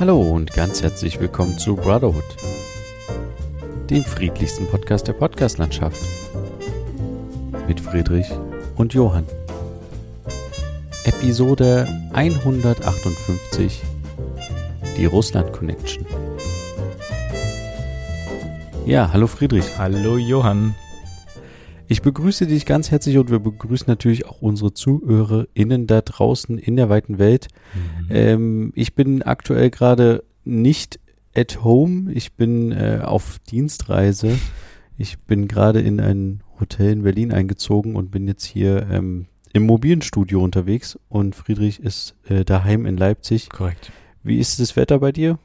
Hallo und ganz herzlich willkommen zu Brotherhood, dem friedlichsten Podcast der Podcastlandschaft. Mit Friedrich und Johann. Episode 158 Die Russland Connection. Ja, hallo Friedrich. Hallo Johann. Ich begrüße dich ganz herzlich und wir begrüßen natürlich auch unsere ZuhörerInnen da draußen in der weiten Welt. Mhm. Ähm, ich bin aktuell gerade nicht at home. Ich bin äh, auf Dienstreise. Ich bin gerade in ein Hotel in Berlin eingezogen und bin jetzt hier ähm, im mobilen Studio unterwegs und Friedrich ist äh, daheim in Leipzig. Korrekt. Wie ist das Wetter bei dir?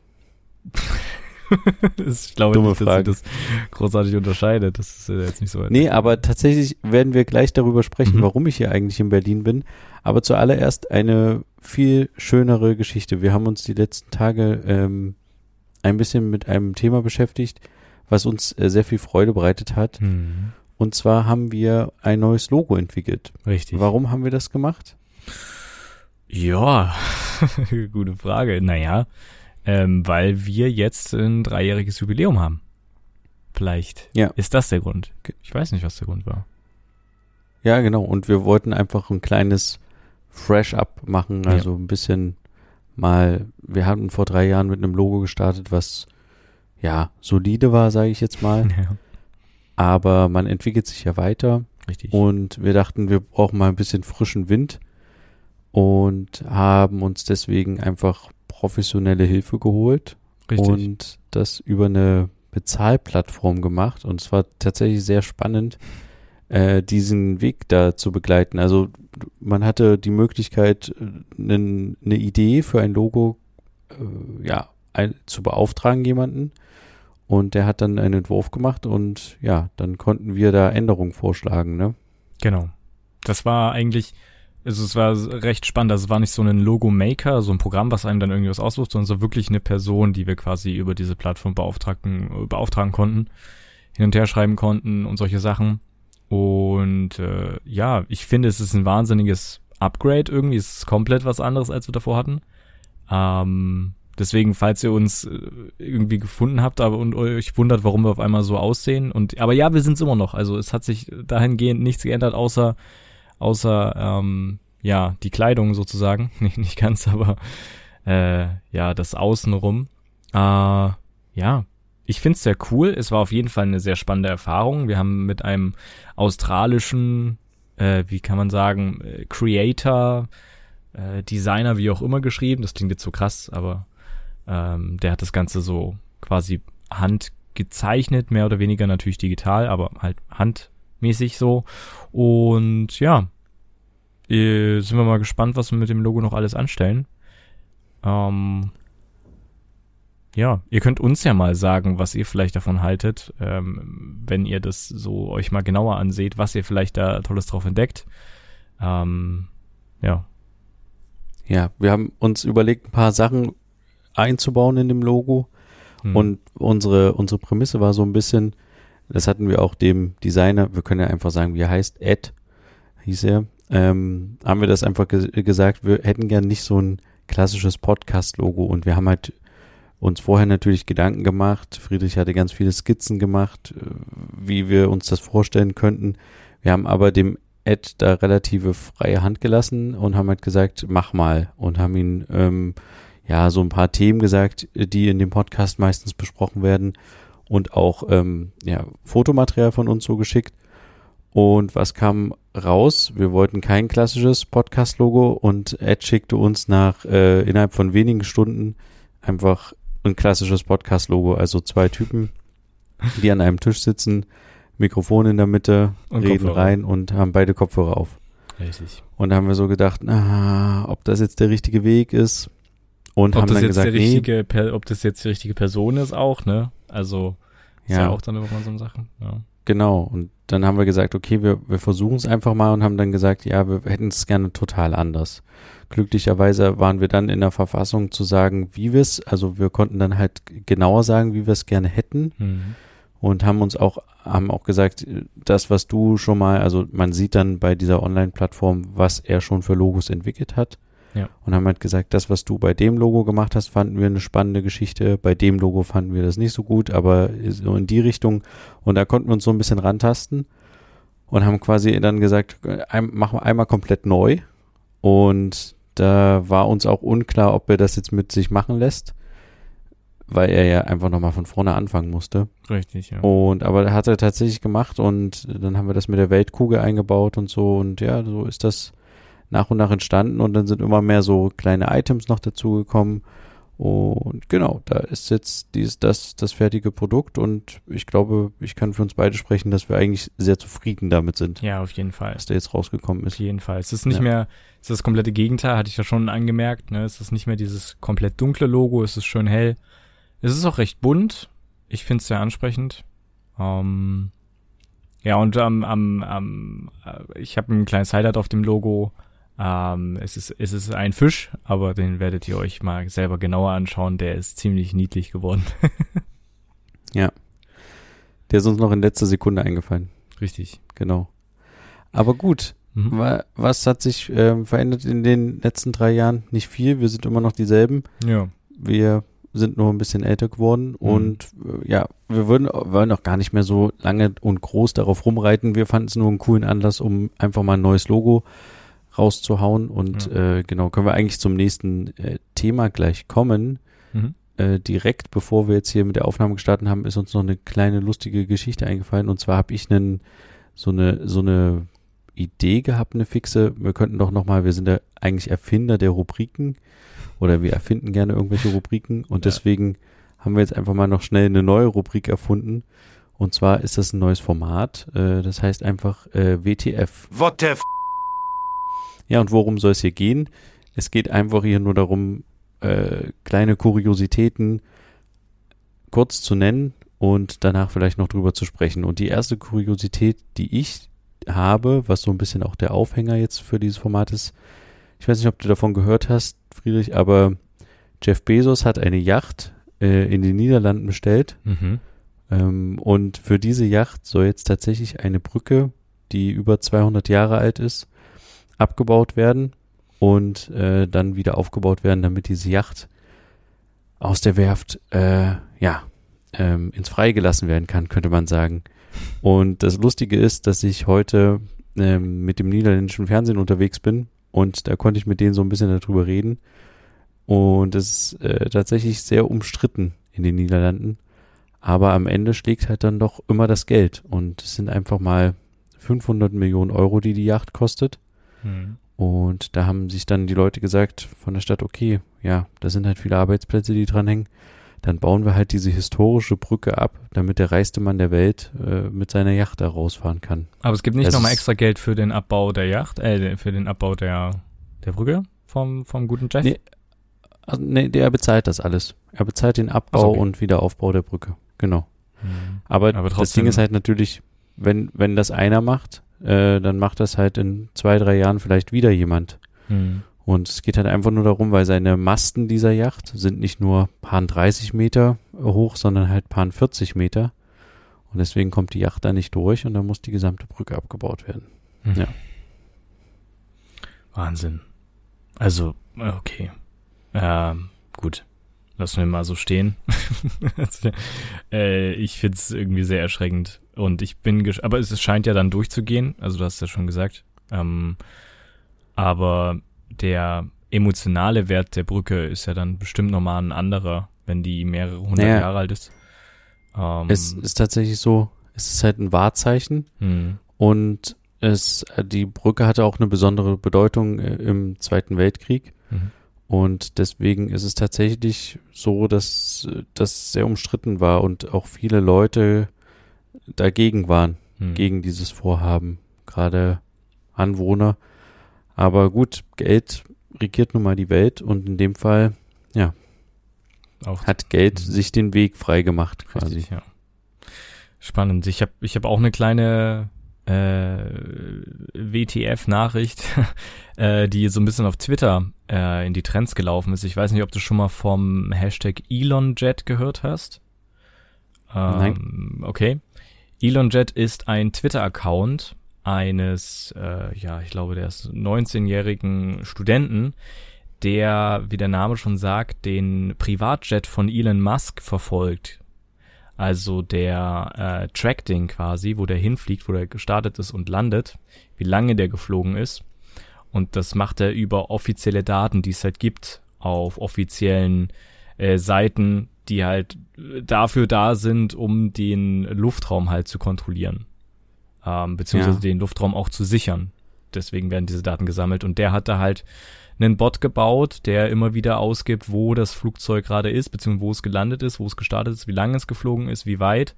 ich glaube Dumme nicht, dass Frage. das großartig unterscheidet. Das ist jetzt nicht so weit. Nee, aber tatsächlich werden wir gleich darüber sprechen, mhm. warum ich hier eigentlich in Berlin bin. Aber zuallererst eine viel schönere Geschichte. Wir haben uns die letzten Tage ähm, ein bisschen mit einem Thema beschäftigt, was uns äh, sehr viel Freude bereitet hat. Mhm. Und zwar haben wir ein neues Logo entwickelt. Richtig. Warum haben wir das gemacht? Ja, gute Frage. Naja, ähm, weil wir jetzt ein dreijähriges Jubiläum haben. Vielleicht ja. ist das der Grund. Ich weiß nicht, was der Grund war. Ja, genau. Und wir wollten einfach ein kleines Fresh-Up machen, also ja. ein bisschen mal, wir hatten vor drei Jahren mit einem Logo gestartet, was ja solide war, sage ich jetzt mal. Ja. Aber man entwickelt sich ja weiter. Richtig. Und wir dachten, wir brauchen mal ein bisschen frischen Wind und haben uns deswegen einfach professionelle Hilfe geholt Richtig. und das über eine Bezahlplattform gemacht. Und es war tatsächlich sehr spannend, äh, diesen Weg da zu begleiten. Also man hatte die Möglichkeit, eine, äh, eine Idee für ein Logo äh, ja, ein, zu beauftragen jemanden. Und der hat dann einen Entwurf gemacht und ja, dann konnten wir da Änderungen vorschlagen, ne? Genau. Das war eigentlich, also es war recht spannend. Also es war nicht so ein Logo-Maker, so ein Programm, was einem dann irgendwas aussucht, sondern so wirklich eine Person, die wir quasi über diese Plattform beauftragen, beauftragen konnten, hin und her schreiben konnten und solche Sachen. Und äh, ja, ich finde, es ist ein wahnsinniges Upgrade irgendwie. Es ist komplett was anderes, als wir davor hatten. Ähm, deswegen, falls ihr uns äh, irgendwie gefunden habt aber und euch wundert, warum wir auf einmal so aussehen. Und aber ja, wir sind es immer noch. Also es hat sich dahingehend nichts geändert, außer außer ähm, ja die Kleidung sozusagen, nicht, nicht ganz, aber äh, ja das Außenrum. Äh, ja, ich find's sehr cool. Es war auf jeden Fall eine sehr spannende Erfahrung. Wir haben mit einem australischen, äh, wie kann man sagen, äh, Creator, äh, Designer, wie auch immer geschrieben. Das klingt jetzt so krass, aber ähm, der hat das Ganze so quasi handgezeichnet, mehr oder weniger natürlich digital, aber halt hand mäßig so. Und ja, äh, sind wir mal gespannt, was wir mit dem Logo noch alles anstellen. Ähm, ja, ihr könnt uns ja mal sagen, was ihr vielleicht davon haltet, ähm, wenn ihr das so euch mal genauer anseht, was ihr vielleicht da Tolles drauf entdeckt. Ähm, ja. Ja, wir haben uns überlegt, ein paar Sachen einzubauen in dem Logo. Hm. Und unsere, unsere Prämisse war so ein bisschen, das hatten wir auch dem Designer, wir können ja einfach sagen, wie er heißt, Ed, hieß er, ähm, haben wir das einfach ge gesagt, wir hätten gern nicht so ein klassisches Podcast-Logo. Und wir haben halt uns vorher natürlich Gedanken gemacht. Friedrich hatte ganz viele Skizzen gemacht, äh, wie wir uns das vorstellen könnten. Wir haben aber dem Ed da relative freie Hand gelassen und haben halt gesagt, mach mal. Und haben ihn ähm, ja so ein paar Themen gesagt, die in dem Podcast meistens besprochen werden und auch ähm, ja, Fotomaterial von uns so geschickt. Und was kam raus? Wir wollten kein klassisches Podcast-Logo und Ed schickte uns nach äh, innerhalb von wenigen Stunden einfach ein klassisches Podcast-Logo. Also zwei Typen, die an einem Tisch sitzen, Mikrofon in der Mitte, und reden Kopfhörer. rein und haben beide Kopfhörer auf. Richtig. Und da haben wir so gedacht, na, ob das jetzt der richtige Weg ist. Und ob haben dann gesagt, nee. ob das jetzt die richtige Person ist auch, ne? Also ist ja, ja auch dann immer so eine Sache. Ja. Genau. Und dann haben wir gesagt, okay, wir, wir versuchen es einfach mal und haben dann gesagt, ja, wir hätten es gerne total anders. Glücklicherweise waren wir dann in der Verfassung zu sagen, wie wir es, also wir konnten dann halt genauer sagen, wie wir es gerne hätten. Mhm. Und haben uns auch, haben auch gesagt, das, was du schon mal, also man sieht dann bei dieser Online-Plattform, was er schon für Logos entwickelt hat. Ja. Und haben halt gesagt, das, was du bei dem Logo gemacht hast, fanden wir eine spannende Geschichte. Bei dem Logo fanden wir das nicht so gut, aber so in die Richtung. Und da konnten wir uns so ein bisschen rantasten und haben quasi dann gesagt, ein, machen wir einmal komplett neu. Und da war uns auch unklar, ob er das jetzt mit sich machen lässt weil er ja einfach nochmal von vorne anfangen musste. Richtig, ja. Und aber hat er tatsächlich gemacht und dann haben wir das mit der Weltkugel eingebaut und so und ja, so ist das nach und nach entstanden und dann sind immer mehr so kleine Items noch dazugekommen. Und genau, da ist jetzt dies, das, das fertige Produkt und ich glaube, ich kann für uns beide sprechen, dass wir eigentlich sehr zufrieden damit sind. Ja, auf jeden Fall. Dass der jetzt rausgekommen ist. Auf jeden Fall. Es ist nicht Ja. mehr, es ist das komplette Gegenteil, hatte ich ja schon angemerkt, ne? Es ist nicht mehr dieses komplett dunkle Logo, es ist schön hell. Es ist auch recht bunt. Ich finde es sehr ansprechend. Ähm, ja, und am, am, am äh, ich habe ein kleines Highlight auf dem Logo. Ähm, es ist, es ist ein Fisch, aber den werdet ihr euch mal selber genauer anschauen. Der ist ziemlich niedlich geworden. Der ist uns noch in letzter Sekunde eingefallen. Richtig. Genau. Aber gut, Mhm. wa- was hat sich ähm, verändert in den letzten drei Jahren? Nicht viel, wir sind immer noch dieselben. Ja. Wir sind nur ein bisschen älter geworden und äh, ja, wir würden, wollen auch gar nicht mehr so lange und groß darauf rumreiten. Wir fanden es nur einen coolen Anlass, um einfach mal ein neues Logo rauszuhauen und äh, genau, können wir eigentlich zum nächsten äh, Thema gleich kommen. Mhm. Äh, direkt bevor wir jetzt hier mit der Aufnahme gestartet haben, ist uns noch eine kleine lustige Geschichte eingefallen und zwar habe ich einen so eine so eine Idee gehabt, eine fixe. Wir könnten doch noch mal, wir sind ja eigentlich Erfinder der Rubriken oder wir erfinden gerne irgendwelche Rubriken und Ja. deswegen haben wir jetzt einfach mal noch schnell eine neue Rubrik erfunden. Und zwar ist das ein neues Format. Äh, das heißt einfach äh, WTF. What the f Ja, und worum soll es hier gehen? Es geht einfach hier nur darum, äh, kleine Kuriositäten kurz zu nennen und danach vielleicht noch drüber zu sprechen. Und die erste Kuriosität, die ich habe, was so ein bisschen auch der Aufhänger jetzt für dieses Format ist, ich weiß nicht, ob du davon gehört hast, Friedrich, aber Jeff Bezos hat eine Yacht äh, in den Niederlanden bestellt Mhm. ähm, und für diese Yacht soll jetzt tatsächlich eine Brücke, die über 200 Jahre alt ist, abgebaut werden und äh, dann wieder aufgebaut werden, damit diese Yacht aus der Werft äh, ja ähm, ins Freie gelassen werden kann, könnte man sagen. Und das Lustige ist, dass ich heute ähm, mit dem niederländischen Fernsehen unterwegs bin und da konnte ich mit denen so ein bisschen darüber reden. Und es ist äh, tatsächlich sehr umstritten in den Niederlanden. Aber am Ende schlägt halt dann doch immer das Geld. Und es sind einfach mal 500 Millionen Euro, die die Yacht kostet. Mhm. Und da haben sich dann die Leute gesagt von der Stadt, okay, ja, da sind halt viele Arbeitsplätze, die dranhängen. Dann bauen wir halt diese historische Brücke ab, damit der reichste Mann der Welt äh, mit seiner Yacht da rausfahren kann. Aber es gibt nicht nochmal extra Geld für den Abbau der Yacht, äh, für den Abbau der, der Brücke vom, vom guten Jeff? Nee, Also, nee, der bezahlt das alles. Er bezahlt den Abbau so, okay. und Wiederaufbau der Brücke. Genau. Mhm. Aber, Aber das Ding ist halt natürlich, wenn, wenn das einer macht, äh, dann macht das halt in zwei, drei Jahren vielleicht wieder jemand. Mhm. Und es geht halt einfach nur darum, weil seine Masten dieser Yacht sind nicht nur paar 30 Meter hoch, sondern halt paar 40 Meter. Und deswegen kommt die Yacht da nicht durch und dann muss die gesamte Brücke abgebaut werden. Ja. Wahnsinn. Also, äh, okay. Ähm, gut. Lassen wir mal so stehen. Äh, ich finde es irgendwie sehr erschreckend. Und ich bin gesch aber es scheint ja dann durchzugehen. Also du hast ja schon gesagt. Ähm, aber der emotionale Wert der Brücke ist ja dann bestimmt nochmal ein anderer, wenn die mehrere hundert Naja. Jahre alt ist. Ähm, Es ist tatsächlich so, es ist halt ein Wahrzeichen hm, und es, die Brücke hatte auch eine besondere Bedeutung äh, im Zweiten Weltkrieg. Mhm. Und deswegen ist es tatsächlich so, dass das sehr umstritten war und auch viele Leute dagegen waren, hm. gegen dieses Vorhaben, gerade Anwohner. Aber gut, Geld regiert nun mal die Welt und in dem Fall auch hat Geld Mhm. sich den Weg frei gemacht quasi. Richtig, ja. Spannend. Ich habe ich hab auch eine kleine WTF-Nachricht, äh, die so ein bisschen auf Twitter äh, in die Trends gelaufen ist. Ich weiß nicht, ob du schon mal vom Hashtag ElonJet gehört hast. Ähm, Okay. ElonJet ist ein Twitter-Account eines, äh, ja, ich glaube, der ist 19-jährigen Studenten, der, wie der Name schon sagt, den Privatjet von Elon Musk verfolgt. Also der äh, Track-Ding quasi, wo der hinfliegt, wo der gestartet ist und landet, wie lange der geflogen ist. Und das macht er über offizielle Daten, die es halt gibt, auf offiziellen äh, Seiten, die halt dafür da sind, um den Luftraum halt zu kontrollieren. Ähm, beziehungsweise ja. den Luftraum auch zu sichern. Deswegen werden diese Daten gesammelt. Und der hat da halt einen Bot gebaut, der immer wieder ausgibt, wo das Flugzeug gerade ist, beziehungsweise wo es gelandet ist, wo es gestartet ist, wie lange es geflogen ist, wie weit.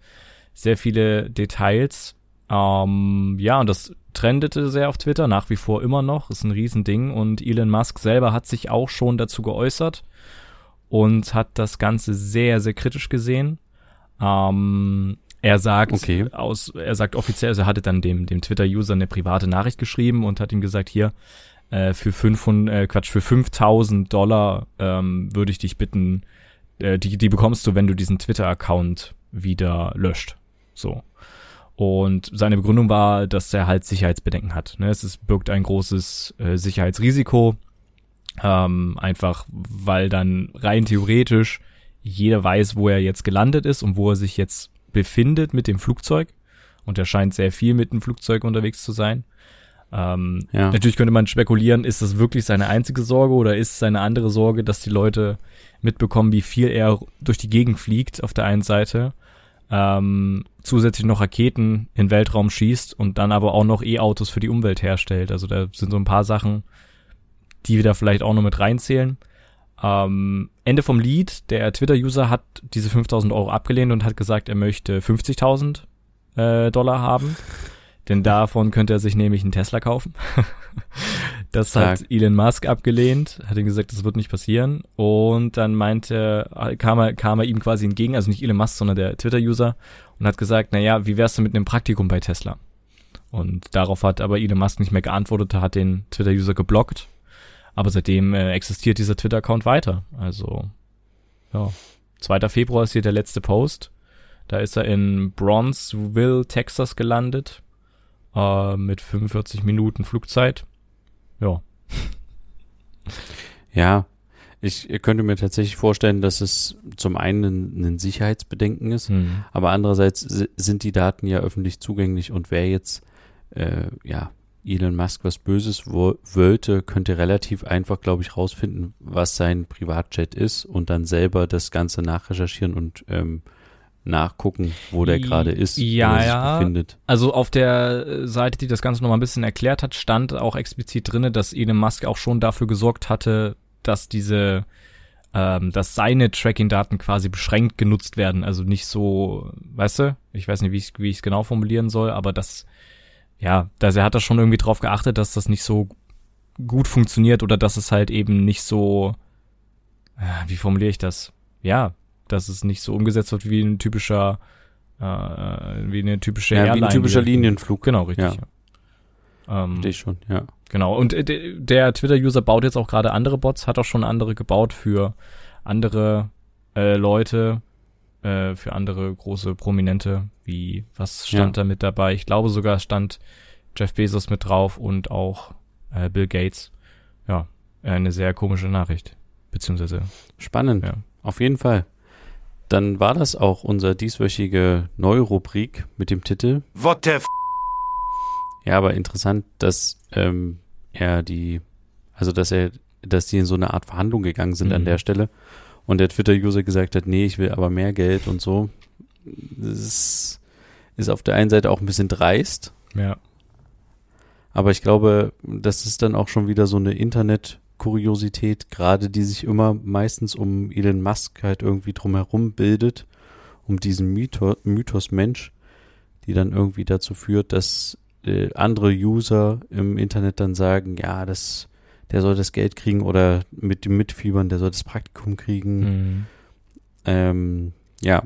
Sehr viele Details. Ähm, ja, und das trendete sehr auf Twitter, nach wie vor immer noch, ist ein Riesending. Und Elon Musk selber hat sich auch schon dazu geäußert und hat das Ganze sehr, sehr kritisch gesehen. Ähm, er sagt okay. aus, er sagt offiziell, also er hatte dann dem, dem Twitter-User eine private Nachricht geschrieben und hat ihm gesagt, hier, äh, für 500, äh, Quatsch, für 5000 Dollar ähm, würde ich dich bitten, äh, die, die bekommst du, wenn du diesen Twitter-Account wieder löscht. So. Und seine Begründung war, dass er halt Sicherheitsbedenken hat. Ne? Es ist, birgt ein großes äh, Sicherheitsrisiko. Ähm, einfach, weil dann rein theoretisch jeder weiß, wo er jetzt gelandet ist und wo er sich jetzt befindet mit dem Flugzeug. Und er scheint sehr viel mit dem Flugzeug unterwegs zu sein. Ähm, ja. Natürlich könnte man spekulieren, ist das wirklich seine einzige Sorge oder ist seine andere Sorge, dass die Leute mitbekommen, wie viel er durch die Gegend fliegt auf der einen Seite, ähm, zusätzlich noch Raketen in Weltraum schießt und dann aber auch noch E-Autos für die Umwelt herstellt. Also da sind so ein paar Sachen, die wir da vielleicht auch noch mit reinzählen. Ähm, Ende vom Lied, der Twitter-User hat diese 5000 Euro abgelehnt und hat gesagt, er möchte 50.000 äh, Dollar haben. Denn davon könnte er sich nämlich einen Tesla kaufen. das Stark. hat Elon Musk abgelehnt, hat ihm gesagt, das wird nicht passieren. Und dann meinte, kam er, kam er ihm quasi entgegen, also nicht Elon Musk, sondern der Twitter-User, und hat gesagt, naja, wie wär's denn mit einem Praktikum bei Tesla? Und darauf hat aber Elon Musk nicht mehr geantwortet, hat den Twitter-User geblockt. Aber seitdem äh, existiert dieser Twitter-Account weiter. Also, ja. 2. Februar ist hier der letzte Post. Da ist er in Bronzeville, Texas gelandet äh, mit 45 Minuten Flugzeit. Ja. Ja, ich könnte mir tatsächlich vorstellen, dass es zum einen ein Sicherheitsbedenken ist, mhm. aber andererseits sind die Daten ja öffentlich zugänglich und wer jetzt äh, ja Elon Musk was Böses wo wollte, könnte relativ einfach, glaube ich, rausfinden, was sein Privatjet ist und dann selber das Ganze nachrecherchieren und ähm, nachgucken, wo der gerade ist, ja, wo er sich ja. befindet. Also auf der Seite, die das Ganze nochmal ein bisschen erklärt hat, stand auch explizit drinne, dass Elon Musk auch schon dafür gesorgt hatte, dass diese, ähm, dass seine Tracking-Daten quasi beschränkt genutzt werden. Also nicht so, weißt du, ich weiß nicht, wie ich wie ich es genau formulieren soll, aber das, ja, dass er hat da schon irgendwie drauf geachtet, dass das nicht so gut funktioniert oder dass es halt eben nicht so, äh, wie formuliere ich das? Ja, dass es nicht so umgesetzt wird wie ein typischer, äh, wie eine typische ja, Airline. Wie ein typischer Linienflug. Genau, richtig. Ja. Ähm, ich schon, ja. Genau. Und äh, der Twitter-User baut jetzt auch gerade andere Bots, hat auch schon andere gebaut für andere äh, Leute, äh, für andere große Prominente, wie, was stand ja. da mit dabei? Ich glaube sogar stand Jeff Bezos mit drauf und auch äh, Bill Gates. Ja, eine sehr komische Nachricht. Beziehungsweise. Spannend. Ja. Auf jeden Fall. Dann war das auch unser dieswöchige Neurubrik mit dem Titel What the f Ja, aber interessant, dass ähm, er die, also dass er, dass die in so eine Art Verhandlung gegangen sind mhm. an der Stelle und der Twitter-User gesagt hat, nee, ich will aber mehr Geld und so. Das ist auf der einen Seite auch ein bisschen dreist. Ja. Aber ich glaube, das ist dann auch schon wieder so eine Internet- Kuriosität, gerade die sich immer meistens um Elon Musk halt irgendwie drumherum bildet, um diesen Mythos, Mythos Mensch, die dann irgendwie dazu führt, dass äh, andere User im Internet dann sagen, ja, das, der soll das Geld kriegen oder mit dem Mitfiebern, der soll das Praktikum kriegen. Mhm. Ähm, ja,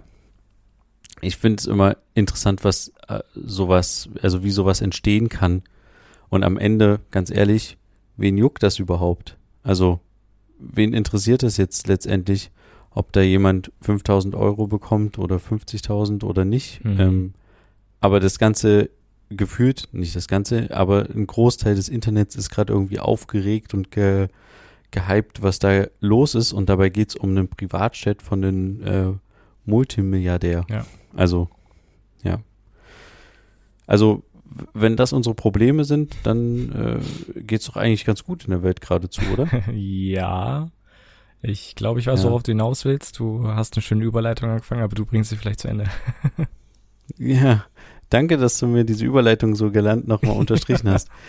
ich finde es immer interessant, was äh, sowas, also wie sowas entstehen kann. Und am Ende, ganz ehrlich, wen juckt das überhaupt? Also, wen interessiert es jetzt letztendlich, ob da jemand 5000 Euro bekommt oder 50.000 oder nicht? Mhm. Ähm, aber das Ganze gefühlt, nicht das Ganze, aber ein Großteil des Internets ist gerade irgendwie aufgeregt und ge, gehypt, was da los ist und dabei geht es um einen Privatchat von den äh, Multimilliardär. Ja. Also, ja. Also, wenn das unsere Probleme sind, dann äh, geht es doch eigentlich ganz gut in der Welt geradezu, oder? ja. Ich glaube, ich weiß, Ja. worauf du hinaus willst. Du hast eine schöne Überleitung angefangen, aber du bringst sie vielleicht zu Ende. Ja, danke, dass du mir diese Überleitung so galant nochmal unterstrichen hast.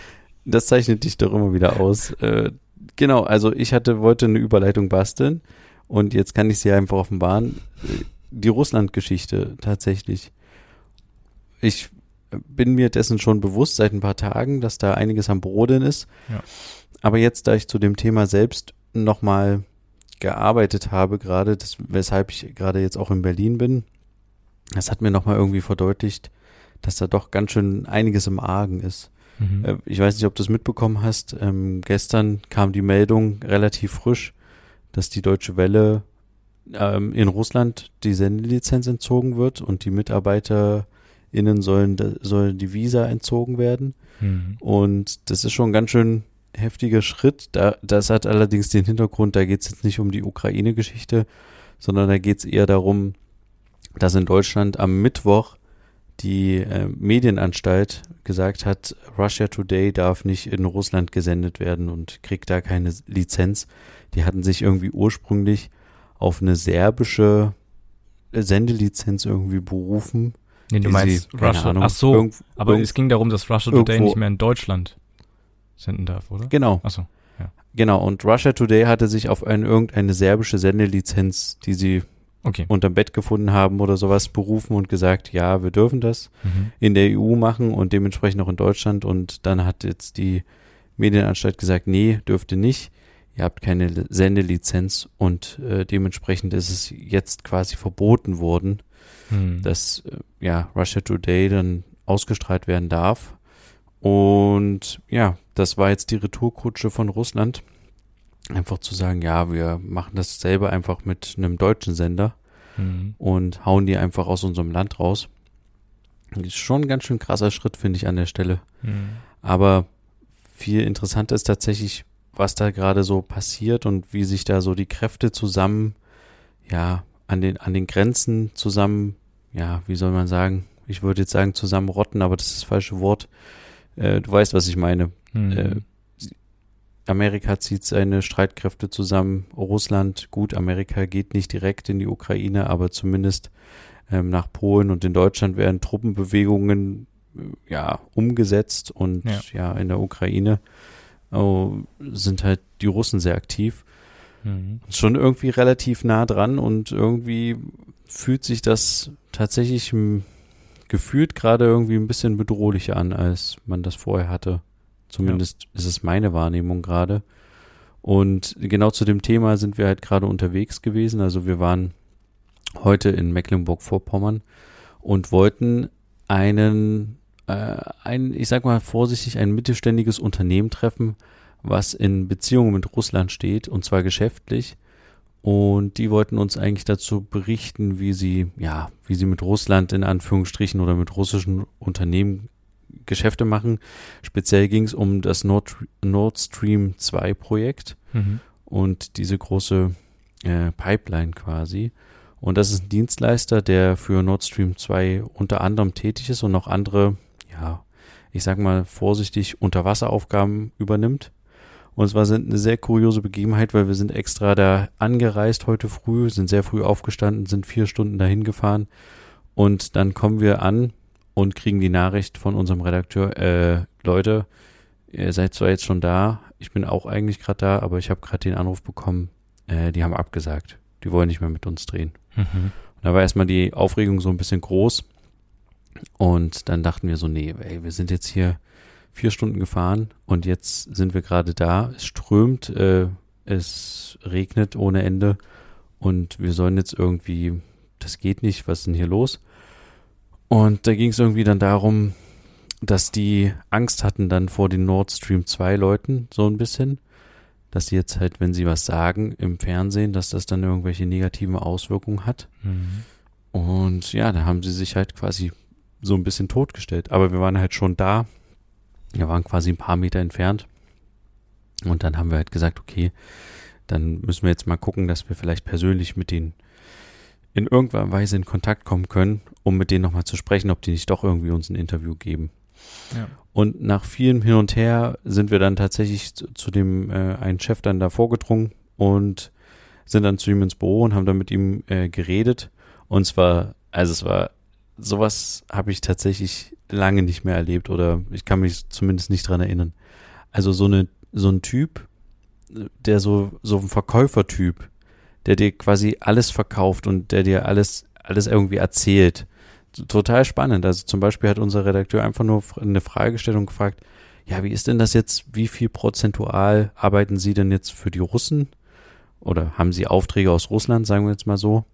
Das zeichnet dich doch immer wieder aus. Äh, genau, also ich hatte, wollte eine Überleitung basteln und jetzt kann ich sie einfach offenbaren. Äh, Die Russland-Geschichte tatsächlich. Ich bin mir dessen schon bewusst seit ein paar Tagen, dass da einiges am Brodeln ist. Ja. Aber jetzt, da ich zu dem Thema selbst nochmal gearbeitet habe, gerade, das, weshalb ich gerade jetzt auch in Berlin bin, das hat mir nochmal irgendwie verdeutlicht, dass da doch ganz schön einiges im Argen ist. Mhm. Äh, Ich weiß nicht, ob du es mitbekommen hast. Ähm, gestern kam die Meldung relativ frisch, dass die Deutsche Welle ähm, in Russland die Sendelizenz entzogen wird und die MitarbeiterInnen sollen, sollen die Visa entzogen werden. Mhm. Und das ist schon ein ganz schön heftiger Schritt. Da, das hat allerdings den Hintergrund, da geht es jetzt nicht um die Ukraine-Geschichte, sondern da geht es eher darum, dass in Deutschland am Mittwoch die äh, Medienanstalt gesagt hat, Russia Today darf nicht in Russland gesendet werden und kriegt da keine Lizenz. Die hatten sich irgendwie ursprünglich auf eine serbische Sendelizenz irgendwie berufen. Nee, du meinst sie, Russia. Ahnung, Ach so, irgend- aber irgend- es ging darum, dass Russia Today irgendwo- nicht mehr in Deutschland senden darf, oder? Genau. Ach so. Genau, und Russia Today hatte sich auf eine, irgendeine serbische Sendelizenz, die sie Okay. unterm Bett gefunden haben oder sowas, berufen und gesagt, ja, wir dürfen das Mhm. in der EU machen und dementsprechend auch in Deutschland. Und dann hat jetzt die Medienanstalt gesagt, nee, dürft ihr nicht. Ihr habt keine Sendelizenz und äh, dementsprechend ist es jetzt quasi verboten worden, Mhm. dass äh, ja Russia Today dann ausgestrahlt werden darf. Und ja, das war jetzt die Retourkutsche von Russland. Einfach zu sagen, ja, wir machen das selber einfach mit einem deutschen Sender Mhm. und hauen die einfach aus unserem Land raus. Ist schon ein ganz schön krasser Schritt, finde ich, an der Stelle. Mhm. Aber viel interessanter ist tatsächlich, was da gerade so passiert und wie sich da so die Kräfte zusammen, ja, an den, an den Grenzen zusammen, ja, wie soll man sagen? Ich würde jetzt sagen zusammenrotten, aber das ist das falsche Wort. Äh, du weißt, was ich meine. Mhm. Äh, Amerika zieht seine Streitkräfte zusammen. Russland, gut, Amerika geht nicht direkt in die Ukraine, aber zumindest ähm, nach Polen und in Deutschland werden Truppenbewegungen äh, ja umgesetzt und Ja. ja, in der Ukraine oh, sind halt die Russen sehr aktiv. Mhm. Schon irgendwie relativ nah dran und irgendwie fühlt sich das tatsächlich m, gefühlt gerade irgendwie ein bisschen bedrohlicher an, als man das vorher hatte. Zumindest ist es meine Wahrnehmung gerade. Und genau zu dem Thema sind wir halt gerade unterwegs gewesen. Also wir waren heute in Mecklenburg-Vorpommern und wollten einen, äh, ein, ich sag mal vorsichtig, ein mittelständiges Unternehmen treffen, was in Beziehungen mit Russland steht, und zwar geschäftlich. Und die wollten uns eigentlich dazu berichten, wie sie, ja, wie sie mit Russland in Anführungsstrichen oder mit russischen Unternehmen Geschäfte machen. Speziell ging es um das Nord, Nord Stream 2 Projekt Mhm. und diese große äh, Pipeline quasi. Und das ist ein Dienstleister, der für Nord Stream 2 unter anderem tätig ist und noch andere, ja, ich sag mal vorsichtig, Unterwasseraufgaben übernimmt. Und es war eine sehr kuriose Begebenheit, weil wir sind extra da angereist heute früh, sind sehr früh aufgestanden, sind vier Stunden dahin gefahren und dann kommen wir an und kriegen die Nachricht von unserem Redakteur, äh, Leute, ihr seid zwar jetzt schon da, ich bin auch eigentlich gerade da, aber ich habe gerade den Anruf bekommen, äh, die haben abgesagt. Die wollen nicht mehr mit uns drehen. Mhm. Und da war erstmal die Aufregung so ein bisschen groß. Und dann dachten wir so, nee, ey, wir sind jetzt hier vier Stunden gefahren und jetzt sind wir gerade da. Es strömt, äh, es regnet ohne Ende und wir sollen jetzt irgendwie, das geht nicht, was ist denn hier los? Und da ging es irgendwie dann darum, dass die Angst hatten dann vor den Nord Stream 2 Leuten, so ein bisschen, dass die jetzt halt, wenn sie was sagen im Fernsehen, dass das dann irgendwelche negativen Auswirkungen hat. Mhm. Und ja, da haben sie sich halt quasi so ein bisschen totgestellt. Aber wir waren halt schon da. Wir waren quasi ein paar Meter entfernt. Und dann haben wir halt gesagt, okay, dann müssen wir jetzt mal gucken, dass wir vielleicht persönlich mit denen in irgendeiner Weise in Kontakt kommen können, um mit denen nochmal zu sprechen, ob die nicht doch irgendwie uns ein Interview geben. Ja. Und nach vielem Hin und Her sind wir dann tatsächlich zu, zu dem äh, einen Chef dann da vorgedrungen und sind dann zu ihm ins Büro und haben dann mit ihm äh, geredet. Und zwar, also es war, sowas habe ich tatsächlich lange nicht mehr erlebt oder ich kann mich zumindest nicht dran erinnern. Also so eine, so ein Typ, der so, so ein Verkäufertyp, der dir quasi alles verkauft und der dir alles, alles irgendwie erzählt. Total spannend. Also zum Beispiel hat unser Redakteur einfach nur eine Fragestellung gefragt, ja, wie ist denn das jetzt, wie viel prozentual arbeiten Sie denn jetzt für die Russen? Oder haben Sie Aufträge aus Russland, sagen wir jetzt mal so?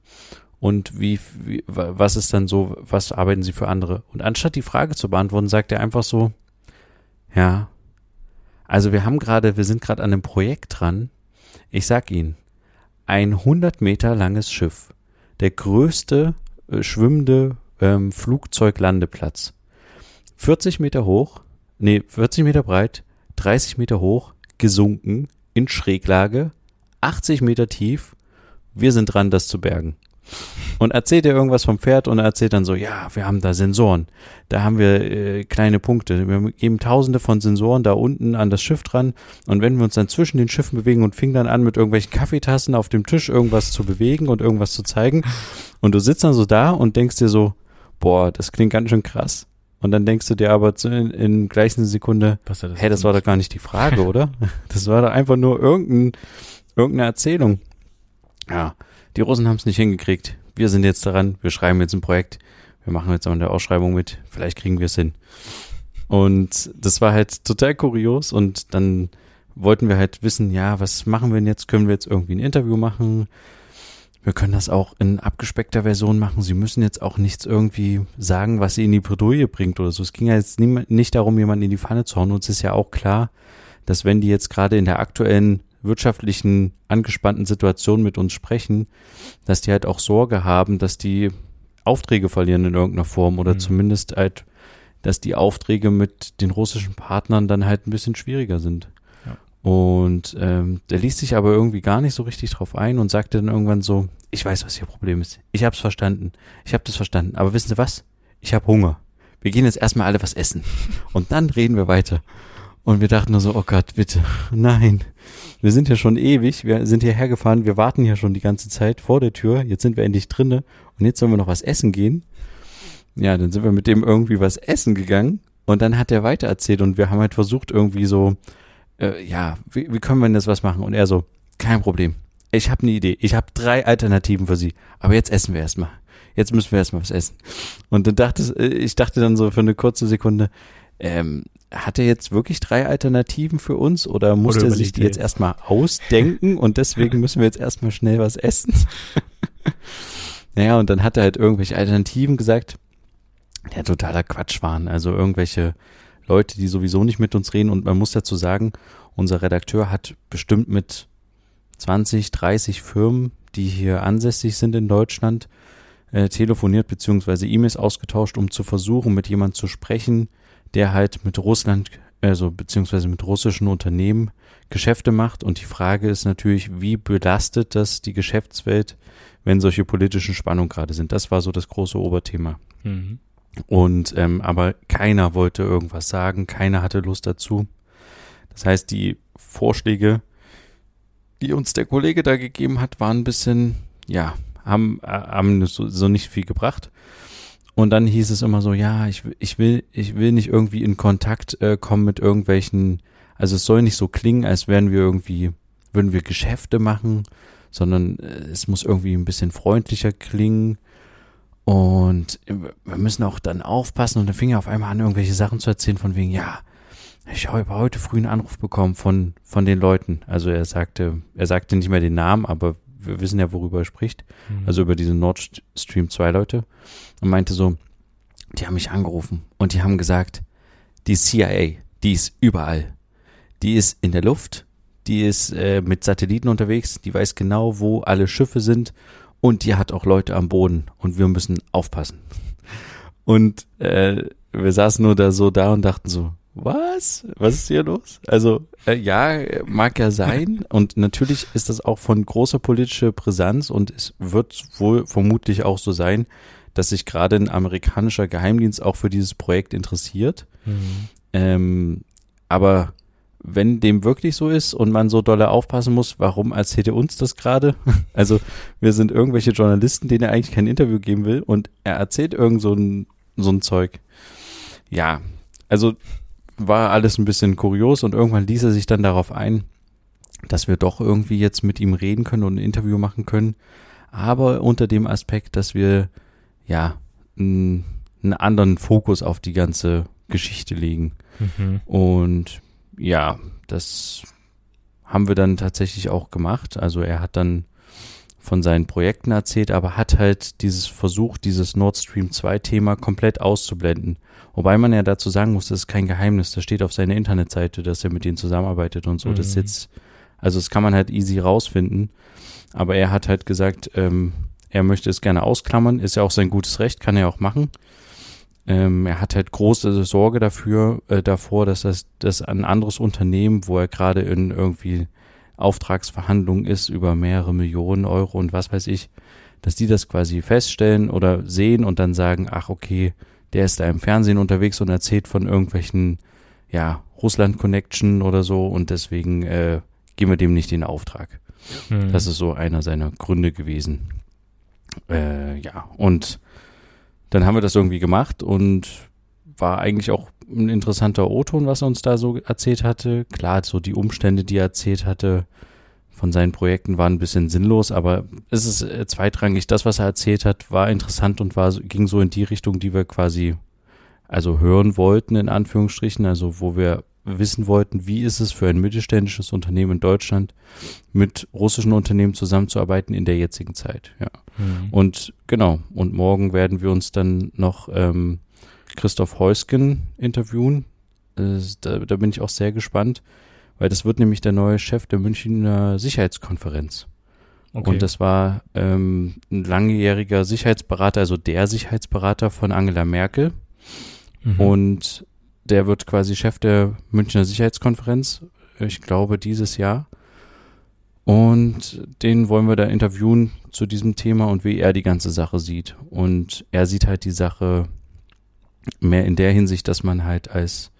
Und wie, wie was ist dann so, was arbeiten Sie für andere? Und anstatt die Frage zu beantworten, sagt er einfach so, ja, also wir haben gerade, wir sind gerade an einem Projekt dran. Ich sag Ihnen, ein 100 Meter langes Schiff, der größte äh, schwimmende ähm, Flugzeuglandeplatz, 40 Meter hoch, nee 40 Meter breit, 30 Meter hoch, gesunken in Schräglage, 80 Meter tief. Wir sind dran, das zu bergen und erzählt er irgendwas vom Pferd und er erzählt dann so, ja, wir haben da Sensoren, da haben wir äh, kleine Punkte, wir geben tausende von Sensoren da unten an das Schiff dran und wenn wir uns dann zwischen den Schiffen bewegen und fing dann an mit irgendwelchen Kaffeetassen auf dem Tisch irgendwas zu bewegen und irgendwas zu zeigen und du sitzt dann so da und denkst dir so, boah, das klingt ganz schön krass. Und dann denkst du dir aber in, in gleichen Sekunde, das hey, das war doch gar nicht die Frage, oder? Das war doch einfach nur irgendein, irgendeine Erzählung. Ja, die Russen haben es nicht hingekriegt. Wir sind jetzt daran, wir schreiben jetzt ein Projekt, wir machen jetzt auch in der Ausschreibung mit, vielleicht kriegen wir es hin. Und das war halt total kurios und dann wollten wir halt wissen, ja, was machen wir denn jetzt? Können wir jetzt irgendwie ein Interview machen? Wir können das auch in abgespeckter Version machen. Sie müssen jetzt auch nichts irgendwie sagen, was sie in die Bredouille bringt oder so. Es ging ja jetzt nicht darum, jemanden in die Pfanne zu hauen. Uns ist ja auch klar, dass wenn die jetzt gerade in der aktuellen wirtschaftlichen angespannten Situation mit uns sprechen, dass die halt auch Sorge haben, dass die Aufträge verlieren in irgendeiner Form oder mhm. zumindest halt, dass die Aufträge mit den russischen Partnern dann halt ein bisschen schwieriger sind. Ja. Und ähm, der liest sich aber irgendwie gar nicht so richtig drauf ein und sagte dann irgendwann so, ich weiß, was ihr Problem ist. Ich hab's verstanden. Ich hab das verstanden. Aber wissen Sie was? Ich hab Hunger. Wir gehen jetzt erstmal alle was essen. Und dann reden wir weiter. Und wir dachten nur so, oh Gott, bitte, nein. Wir sind ja schon ewig, wir sind hierher gefahren, wir warten ja schon die ganze Zeit vor der Tür, jetzt sind wir endlich drinne und jetzt sollen wir noch was essen gehen. Ja, dann sind wir mit dem irgendwie was essen gegangen und dann hat er weitererzählt und wir haben halt versucht irgendwie so, äh, ja, wie, wie können wir denn das was machen? Und er so, kein Problem. Ich habe eine Idee. Ich habe drei Alternativen für Sie. Aber jetzt essen wir erstmal. Jetzt müssen wir erstmal was essen. Und dann dachte äh, ich dachte dann so für eine kurze Sekunde, ähm, hat er jetzt wirklich drei Alternativen für uns oder muss oder er sich die jetzt erstmal ausdenken und deswegen müssen wir jetzt erstmal schnell was essen? naja, und dann hat er halt irgendwelche Alternativen gesagt, der totaler Quatsch waren. Also irgendwelche Leute, die sowieso nicht mit uns reden und man muss dazu sagen, unser Redakteur hat bestimmt mit 20, 30 Firmen, die hier ansässig sind in Deutschland, äh, telefoniert beziehungsweise E-Mails ausgetauscht, um zu versuchen, mit jemand zu sprechen, der halt mit Russland, also beziehungsweise mit russischen Unternehmen Geschäfte macht. Und die Frage ist natürlich, wie belastet das die Geschäftswelt, wenn solche politischen Spannungen gerade sind? Das war so das große Oberthema. Mhm. Und ähm, aber keiner wollte irgendwas sagen, keiner hatte Lust dazu. Das heißt, die Vorschläge, die uns der Kollege da gegeben hat, waren ein bisschen, ja, haben, äh, haben so, so nicht viel gebracht. Und dann hieß es immer so, ja, ich, ich will, ich will nicht irgendwie in Kontakt äh, kommen mit irgendwelchen, also es soll nicht so klingen, als wären wir irgendwie, würden wir Geschäfte machen, sondern äh, es muss irgendwie ein bisschen freundlicher klingen. Und wir müssen auch dann aufpassen. Und dann fing er auf einmal an, irgendwelche Sachen zu erzählen, von wegen, ja, ich habe heute früh einen Anruf bekommen von, von den Leuten. Also er sagte, er sagte nicht mehr den Namen, aber wir wissen ja, worüber er spricht. Mhm. Also über diese Nord Stream 2 Leute und meinte so, die haben mich angerufen und die haben gesagt, die CIA, die ist überall. Die ist in der Luft, die ist äh, mit Satelliten unterwegs, die weiß genau, wo alle Schiffe sind und die hat auch Leute am Boden und wir müssen aufpassen. Und äh, wir saßen nur da so da und dachten so, was? Was ist hier los? Also, äh, ja, mag ja sein. Und natürlich ist das auch von großer politischer Brisanz und es wird wohl vermutlich auch so sein, dass sich gerade ein amerikanischer Geheimdienst auch für dieses Projekt interessiert. Mhm. Ähm, aber wenn dem wirklich so ist und man so dolle aufpassen muss, warum erzählt er uns das gerade? Also wir sind irgendwelche Journalisten, denen er eigentlich kein Interview geben will und er erzählt irgend so ein, so ein Zeug. Ja, also war alles ein bisschen kurios und irgendwann ließ er sich dann darauf ein, dass wir doch irgendwie jetzt mit ihm reden können und ein Interview machen können, aber unter dem Aspekt, dass wir ja einen, anderen Fokus auf die ganze Geschichte legen. Mhm. Und ja, das haben wir dann tatsächlich auch gemacht. Also er hat dann von seinen Projekten erzählt, aber hat halt dieses Versuch, dieses Nord Stream 2 Thema komplett auszublenden. Wobei man ja dazu sagen muss, das ist kein Geheimnis, das steht auf seiner Internetseite, dass er mit denen zusammenarbeitet und so. Mhm. Das ist jetzt, also das kann man halt easy rausfinden. Aber er hat halt gesagt, ähm, er möchte es gerne ausklammern, ist ja auch sein gutes Recht, kann er auch machen. Ähm, er hat halt große Sorge dafür, äh, davor, dass das, dass ein anderes Unternehmen, wo er gerade in irgendwie Auftragsverhandlungen ist über mehrere Millionen Euro und was weiß ich, dass die das quasi feststellen oder sehen und dann sagen, ach okay, der ist da im Fernsehen unterwegs und erzählt von irgendwelchen, ja, Russland-Connection oder so und deswegen äh, geben wir dem nicht den Auftrag. Hm. Das ist so einer seiner Gründe gewesen. Äh, ja, und dann haben wir das irgendwie gemacht und war eigentlich auch ein interessanter O-Ton, was er uns da so erzählt hatte. Klar, so die Umstände, die er erzählt hatte von seinen Projekten waren ein bisschen sinnlos, aber es ist äh, zweitrangig. Das, was er erzählt hat, war interessant und war, ging so in die Richtung, die wir quasi also hören wollten, in Anführungsstrichen, also wo wir wissen wollten, wie ist es für ein mittelständisches Unternehmen in Deutschland mit russischen Unternehmen zusammenzuarbeiten in der jetzigen Zeit. Ja. Mhm. Und genau, und morgen werden wir uns dann noch ähm, Christoph Heusgen interviewen. Äh, da, da bin ich auch sehr gespannt, weil das wird nämlich der neue Chef der Münchner Sicherheitskonferenz. Okay. Und das war ähm, ein langjähriger Sicherheitsberater, also der Sicherheitsberater von Angela Merkel. Mhm. Und der wird quasi Chef der Münchner Sicherheitskonferenz, ich glaube dieses Jahr. Und den wollen wir da interviewen zu diesem Thema und wie er die ganze Sache sieht. Und er sieht halt die Sache mehr in der Hinsicht, dass man halt als,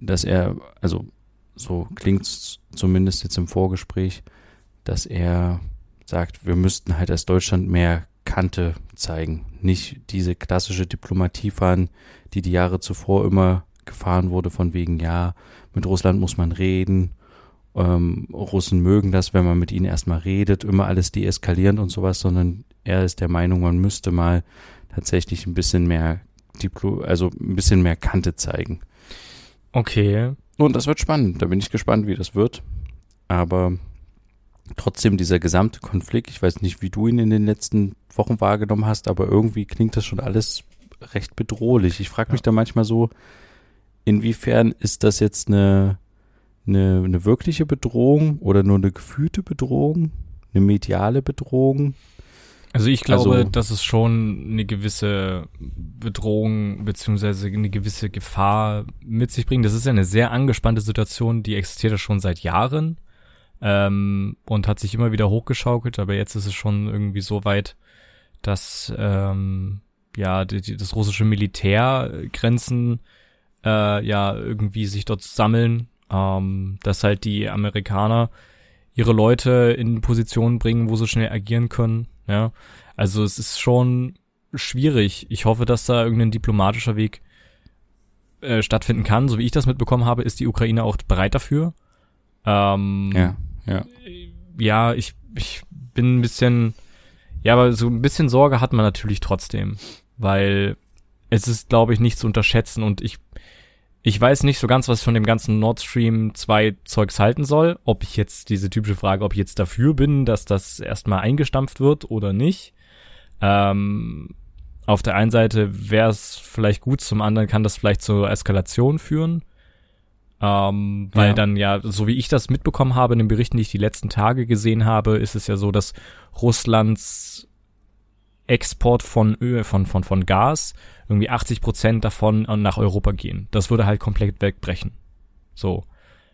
dass er, also so klingt zumindest jetzt im Vorgespräch, dass er sagt, wir müssten halt als Deutschland mehr Kante zeigen. Nicht diese klassische Diplomatie fahren, die die Jahre zuvor immer gefahren wurde, von wegen, ja, mit Russland muss man reden. Ähm, Russen mögen das, wenn man mit ihnen erstmal redet, immer alles deeskalierend und sowas, sondern er ist der Meinung, man müsste mal tatsächlich ein bisschen mehr Diplo, also ein bisschen mehr Kante zeigen. Okay. Und das wird spannend. Da bin ich gespannt, wie das wird. Aber trotzdem dieser gesamte Konflikt, ich weiß nicht, wie du ihn in den letzten Wochen wahrgenommen hast, aber irgendwie klingt das schon alles recht bedrohlich. Ich frage mich ja. da manchmal so, inwiefern ist das jetzt eine, eine, eine wirkliche Bedrohung oder nur eine gefühlte Bedrohung, eine mediale Bedrohung? Also ich glaube, also, dass es schon eine gewisse Bedrohung beziehungsweise eine gewisse Gefahr mit sich bringt. Das ist ja eine sehr angespannte Situation, die existiert ja schon seit Jahren ähm, und hat sich immer wieder hochgeschaukelt, aber jetzt ist es schon irgendwie so weit, dass ähm, ja die, die, das russische Militär Grenzen äh, ja irgendwie sich dort sammeln, ähm, dass halt die Amerikaner ihre Leute in Positionen bringen, wo sie schnell agieren können. Ja, also es ist schon schwierig. Ich hoffe, dass da irgendein diplomatischer Weg äh, stattfinden kann. So wie ich das mitbekommen habe, ist die Ukraine auch bereit dafür. Ähm, ja, ja. Ja, ich, ich bin ein bisschen, ja, aber so ein bisschen Sorge hat man natürlich trotzdem, weil es ist, glaube ich, nicht zu unterschätzen und ich ich weiß nicht so ganz, was ich von dem ganzen Nord Stream 2 Zeugs halten soll. Ob ich jetzt diese typische Frage, ob ich jetzt dafür bin, dass das erstmal eingestampft wird oder nicht. Ähm, auf der einen Seite wäre es vielleicht gut, zum anderen kann das vielleicht zur Eskalation führen. Ähm, weil ja. dann ja, so wie ich das mitbekommen habe in den Berichten, die ich die letzten Tage gesehen habe, ist es ja so, dass Russlands Export von Öl, von, von, von Gas, irgendwie 80 Prozent davon nach Europa gehen. Das würde halt komplett wegbrechen. So.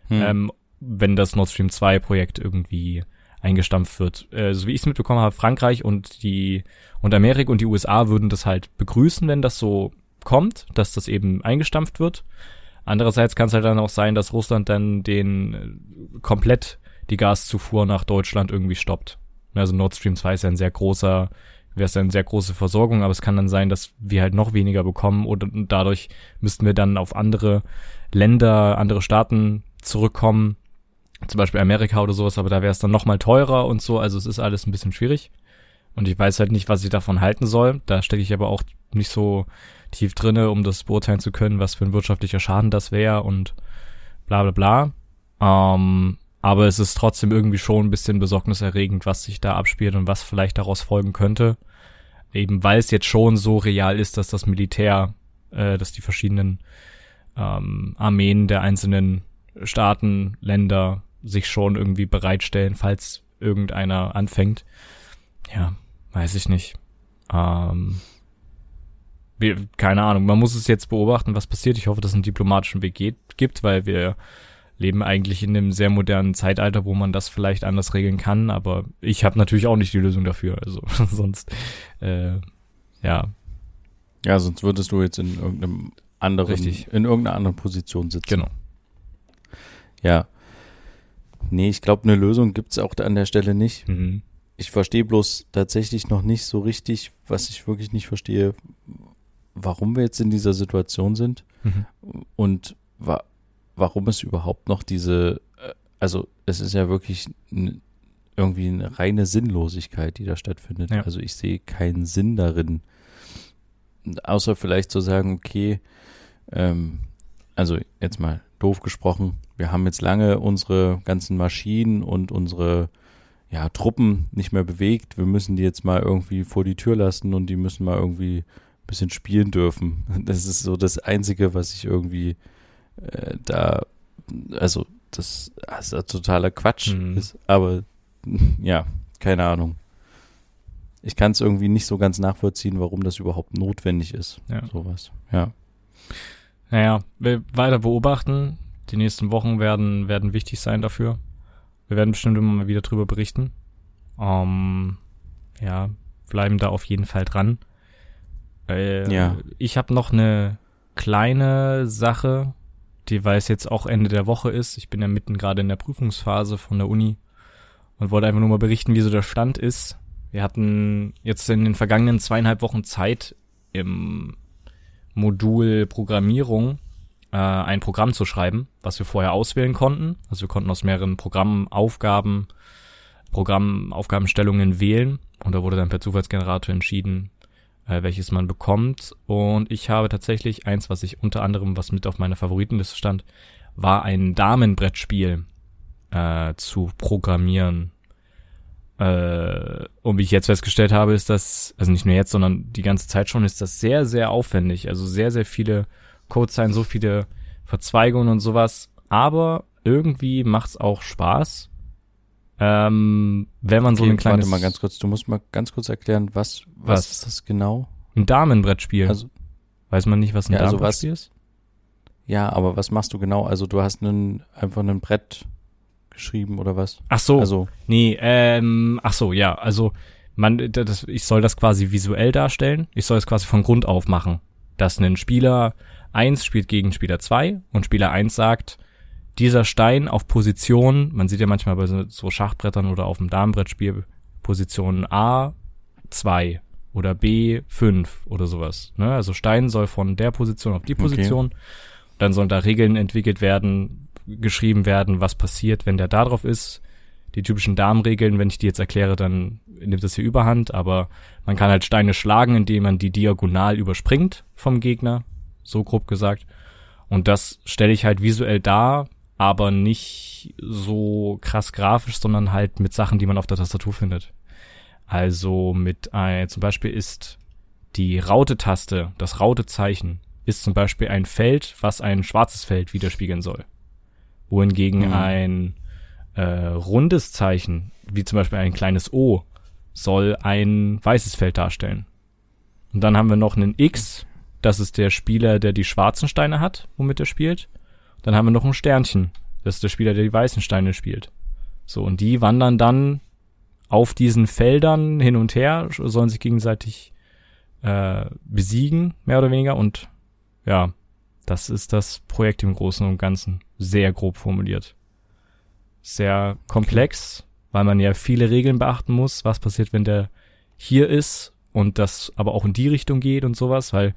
Hm. Ähm, wenn das Nord Stream 2 Projekt irgendwie eingestampft wird. Äh, so wie ich es mitbekommen habe, Frankreich und die und Amerika und die USA würden das halt begrüßen, wenn das so kommt, dass das eben eingestampft wird. Andererseits kann es halt dann auch sein, dass Russland dann den äh, komplett die Gaszufuhr nach Deutschland irgendwie stoppt. Also Nord Stream 2 ist ja ein sehr großer, wäre es eine sehr große Versorgung, aber es kann dann sein, dass wir halt noch weniger bekommen oder dadurch müssten wir dann auf andere Länder, andere Staaten zurückkommen, zum Beispiel Amerika oder sowas, aber da wäre es dann noch mal teurer und so, also es ist alles ein bisschen schwierig. Und ich weiß halt nicht, was ich davon halten soll. Da stecke ich aber auch nicht so tief drinne, um das beurteilen zu können, was für ein wirtschaftlicher Schaden das wäre und bla bla bla. Ähm, aber es ist trotzdem irgendwie schon ein bisschen besorgniserregend, was sich da abspielt und was vielleicht daraus folgen könnte. Eben weil es jetzt schon so real ist, dass das Militär, äh, dass die verschiedenen ähm, Armeen der einzelnen Staaten, Länder sich schon irgendwie bereitstellen, falls irgendeiner anfängt. Ja, weiß ich nicht. Ähm, keine Ahnung, man muss es jetzt beobachten, was passiert. Ich hoffe, dass es einen diplomatischen Weg geht, gibt, weil wir leben eigentlich in einem sehr modernen Zeitalter, wo man das vielleicht anders regeln kann, aber ich habe natürlich auch nicht die Lösung dafür. Also sonst, äh, ja. Ja, sonst würdest du jetzt in irgendeinem anderen, Richtig. in irgendeiner anderen Position sitzen. Genau. Ja. Nee, ich glaube, eine Lösung gibt's auch an der Stelle nicht. Mhm. Ich verstehe bloß tatsächlich noch nicht so richtig, was ich wirklich nicht verstehe, warum wir jetzt in dieser Situation sind Mhm. und wa warum es überhaupt noch diese, äh, also es ist ja wirklich irgendwie eine reine Sinnlosigkeit, die da stattfindet. Ja. Also ich sehe keinen Sinn darin, außer vielleicht zu sagen, okay, ähm, also jetzt mal doof gesprochen, wir haben jetzt lange unsere ganzen Maschinen und unsere ja, Truppen nicht mehr bewegt. Wir müssen die jetzt mal irgendwie vor die Tür lassen und die müssen mal irgendwie ein bisschen spielen dürfen. Das ist so das Einzige, was ich irgendwie äh, da, also das, das ist totaler Quatsch Mhm. ist. Aber ja, keine Ahnung. Ich kann es irgendwie nicht so ganz nachvollziehen, warum das überhaupt notwendig ist. Ja. Sowas. Ja. Naja, wir weiter beobachten. Die nächsten Wochen werden, werden wichtig sein dafür. Wir werden bestimmt immer mal wieder drüber berichten. Ähm, ja, bleiben da auf jeden Fall dran. Äh, Ja. Ich habe noch eine kleine Sache, die weil es jetzt auch Ende der Woche ist. Ich bin ja mitten gerade in der Prüfungsphase von der Uni und wollte einfach nur mal berichten, wie so der Stand ist. Wir hatten jetzt in den vergangenen zweieinhalb Wochen Zeit im Modul Programmierung äh, ein Programm zu schreiben, was wir vorher auswählen konnten. Also wir konnten aus mehreren Programmen Aufgaben, Programmaufgabenstellungen wählen und da wurde dann per Zufallsgenerator entschieden, äh, welches man bekommt. Und ich habe tatsächlich eins, was ich unter anderem, was mit auf meiner Favoritenliste stand, war ein Damenbrettspiel äh, zu programmieren. Äh, und wie ich jetzt festgestellt habe, ist das, also nicht nur jetzt, sondern die ganze Zeit schon, ist das sehr, sehr aufwendig. Also sehr, sehr viele Codezeilen, so viele Verzweigungen und sowas. Aber irgendwie macht's auch Spaß. Ähm, wenn man so Okay, ein kleines Warte mal ganz kurz, du musst mal ganz kurz erklären, was, was, Was? ist das genau? ein Damenbrettspiel. Also, Weiß man nicht, was ein Ja, also Damenbrettspiel ist? ja, aber was machst du genau? Also du hast einen, einfach ein Brett geschrieben oder was? Ach so, Also, nee, ähm, ach so, ja, also man, das, ich soll das quasi visuell darstellen. Ich soll es quasi von Grund auf machen, dass ein Spieler 1 spielt gegen Spieler 2 und Spieler 1 sagt, dieser Stein auf Position, man sieht ja manchmal bei so, so Schachbrettern oder auf dem Damenbrettspiel Position A 2 oder B 5 oder sowas. Ne? Also Stein soll von der Position auf die Okay. Position. Dann sollen da Regeln entwickelt werden, geschrieben werden, was passiert, wenn der da drauf ist. Die typischen Damenregeln, wenn ich die jetzt erkläre, dann nimmt das hier Überhand, aber man kann halt Steine schlagen, indem man die diagonal überspringt vom Gegner, so grob gesagt. Und das stelle ich halt visuell dar, aber nicht so krass grafisch, sondern halt mit Sachen, die man auf der Tastatur findet. Also mit ein, zum Beispiel ist die Raute-Taste, das Raute-Zeichen, ist zum Beispiel ein Feld, was ein schwarzes Feld widerspiegeln soll. Wohingegen Mhm. ein äh, rundes Zeichen, wie zum Beispiel ein kleines O, soll ein weißes Feld darstellen. Und dann haben wir noch einen X, das ist der Spieler, der die schwarzen Steine hat, womit er spielt. Dann haben wir noch ein Sternchen, das ist der Spieler, der die weißen Steine spielt. So, und die wandern dann auf diesen Feldern hin und her, sollen sich gegenseitig äh, besiegen, mehr oder weniger. Und ja, das ist das Projekt im Großen und Ganzen. Sehr grob formuliert. Sehr komplex, weil man ja viele Regeln beachten muss. Was passiert, wenn der hier ist und das aber auch in die Richtung geht und sowas, weil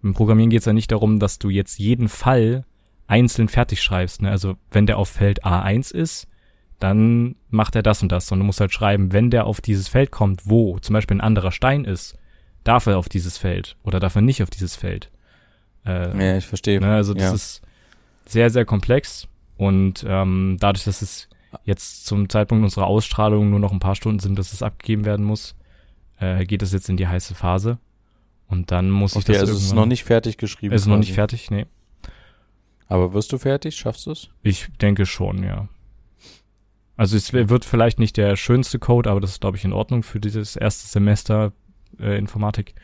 im Programmieren geht es ja nicht darum, dass du jetzt jeden Fall einzeln fertig schreibst. Ne? Also wenn der auf Feld A1 ist, dann macht er das und das. Und du musst halt schreiben, wenn der auf dieses Feld kommt, wo zum Beispiel ein anderer Stein ist, darf er auf dieses Feld oder darf er nicht auf dieses Feld. Äh, ja, ich verstehe. Ne, also das ja. ist sehr, sehr komplex und ähm, dadurch, dass es jetzt zum Zeitpunkt unserer Ausstrahlung nur noch ein paar Stunden sind, dass es abgegeben werden muss, äh, geht es jetzt in die heiße Phase. Und dann muss okay, ich das also es ist noch nicht fertig geschrieben. Es ist quasi. noch nicht fertig, nee. Aber wirst du fertig? Schaffst du es? Ich denke schon, ja. Also es wird vielleicht nicht der schönste Code, aber das ist, glaube ich, in Ordnung für dieses erste Semester äh, Informatik.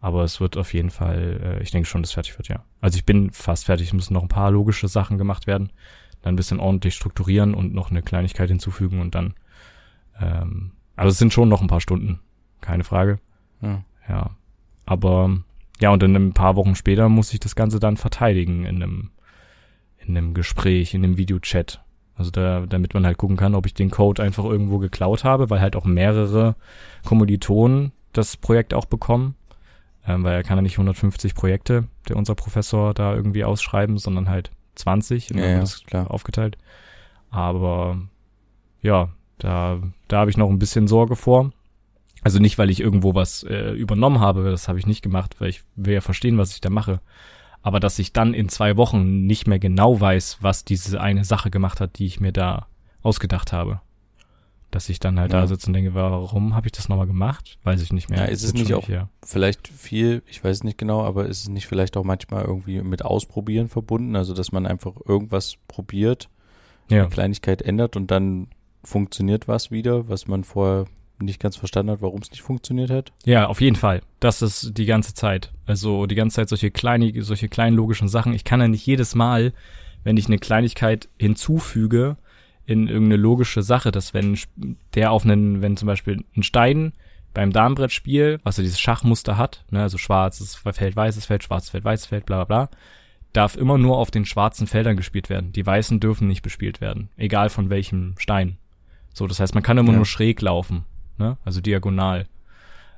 Aber es wird auf jeden Fall, äh, ich denke schon, dass es fertig wird, ja. Also ich bin fast fertig, es müssen noch ein paar logische Sachen gemacht werden, dann ein bisschen ordentlich strukturieren und noch eine Kleinigkeit hinzufügen und dann, ähm, also es sind schon noch ein paar Stunden, keine Frage. Ja. ja. Aber ja, und in ein paar Wochen später muss ich das Ganze dann verteidigen in einem, in einem Gespräch, in einem Videochat. Also da, damit man halt gucken kann, ob ich den Code einfach irgendwo geklaut habe, weil halt auch mehrere Kommilitonen das Projekt auch bekommen. Ähm, weil er kann ja nicht 150 Projekte, der unser Professor da irgendwie ausschreiben, sondern halt 20 und ja, ja, das klar. aufgeteilt. Aber ja, da, da habe ich noch ein bisschen Sorge vor. Also nicht, weil ich irgendwo was äh, übernommen habe, das habe ich nicht gemacht, weil ich will ja verstehen, was ich da mache aber dass ich dann in zwei Wochen nicht mehr genau weiß, was diese eine Sache gemacht hat, die ich mir da ausgedacht habe. Dass ich dann halt ja. da sitze und denke, warum habe ich das nochmal gemacht? Weiß ich nicht mehr. Ja, ist es nicht auch ja. vielleicht viel, ich weiß nicht genau, aber ist es nicht vielleicht auch manchmal irgendwie mit Ausprobieren verbunden? Also, dass man einfach irgendwas probiert, ja. eine Kleinigkeit ändert und dann funktioniert was wieder, was man vorher nicht ganz verstanden hat, warum es nicht funktioniert hat? Ja, auf jeden Fall. Das ist die ganze Zeit. Also die ganze Zeit solche kleine, solche kleinen logischen Sachen. Ich kann ja nicht jedes Mal, wenn ich eine Kleinigkeit hinzufüge in irgendeine logische Sache, dass wenn der auf einen, wenn zum Beispiel ein Stein beim Darmbrettspiel, was ja dieses Schachmuster hat, ne, also schwarzes Feld, weißes Feld, schwarzes Feld, weißes Feld, bla bla bla, darf immer nur auf den schwarzen Feldern gespielt werden. Die weißen dürfen nicht bespielt werden, egal von welchem Stein. So, das heißt, man kann immer ja. nur schräg laufen ne? Also diagonal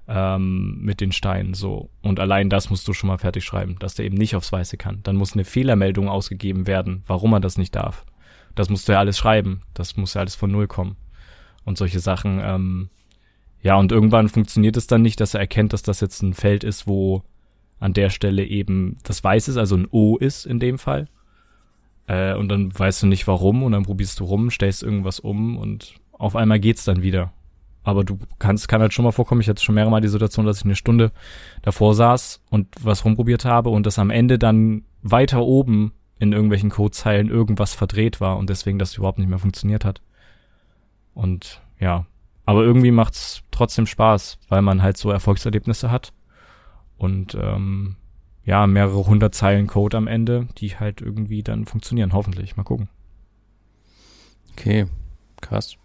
ähm, mit den Steinen so. Und allein das musst du schon mal fertig schreiben, dass der eben nicht aufs Weiße kann. Dann muss eine Fehlermeldung ausgegeben werden, warum er das nicht darf. Das musst du ja alles schreiben. Das muss ja alles von Null kommen. Und solche Sachen, ähm, ja, und irgendwann funktioniert es dann nicht, dass er erkennt, dass das jetzt ein Feld ist, wo an der Stelle eben das Weiß ist, also ein O ist in dem Fall. Äh, und dann weißt du nicht warum und dann probierst du rum, stellst irgendwas um und auf einmal geht's dann wieder. Aber du kannst, kann halt schon mal vorkommen, ich hatte schon mehrere Mal die Situation, dass ich eine Stunde davor saß und was rumprobiert habe und das am Ende dann weiter oben in irgendwelchen Codezeilen irgendwas verdreht war und deswegen das überhaupt nicht mehr funktioniert hat. Und ja, aber irgendwie macht's trotzdem Spaß, weil man halt so Erfolgserlebnisse hat und ähm, ja, mehrere hundert Zeilen Code am Ende, die halt irgendwie dann funktionieren, hoffentlich. Mal gucken. Okay, krass.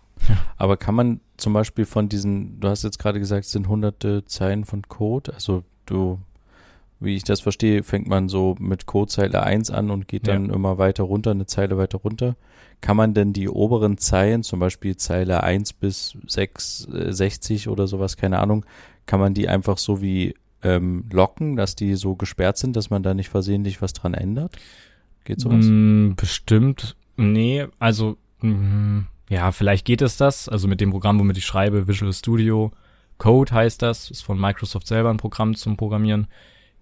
Aber kann man zum Beispiel von diesen, du hast jetzt gerade gesagt, es sind hunderte Zeilen von Code, also du, wie ich das verstehe, fängt man so mit Codezeile 1 an und geht dann ja. immer weiter runter, eine Zeile weiter runter. Kann man denn die oberen Zeilen, zum Beispiel Zeile 1 bis 6, äh, 60 oder sowas, keine Ahnung, kann man die einfach so wie ähm, locken, dass die so gesperrt sind, dass man da nicht versehentlich was dran ändert? Geht sowas? Mm, bestimmt. Nee, also mm, ja, vielleicht geht es das. Also mit dem Programm, womit ich schreibe, Visual Studio Code heißt das, ist von Microsoft selber ein Programm zum Programmieren.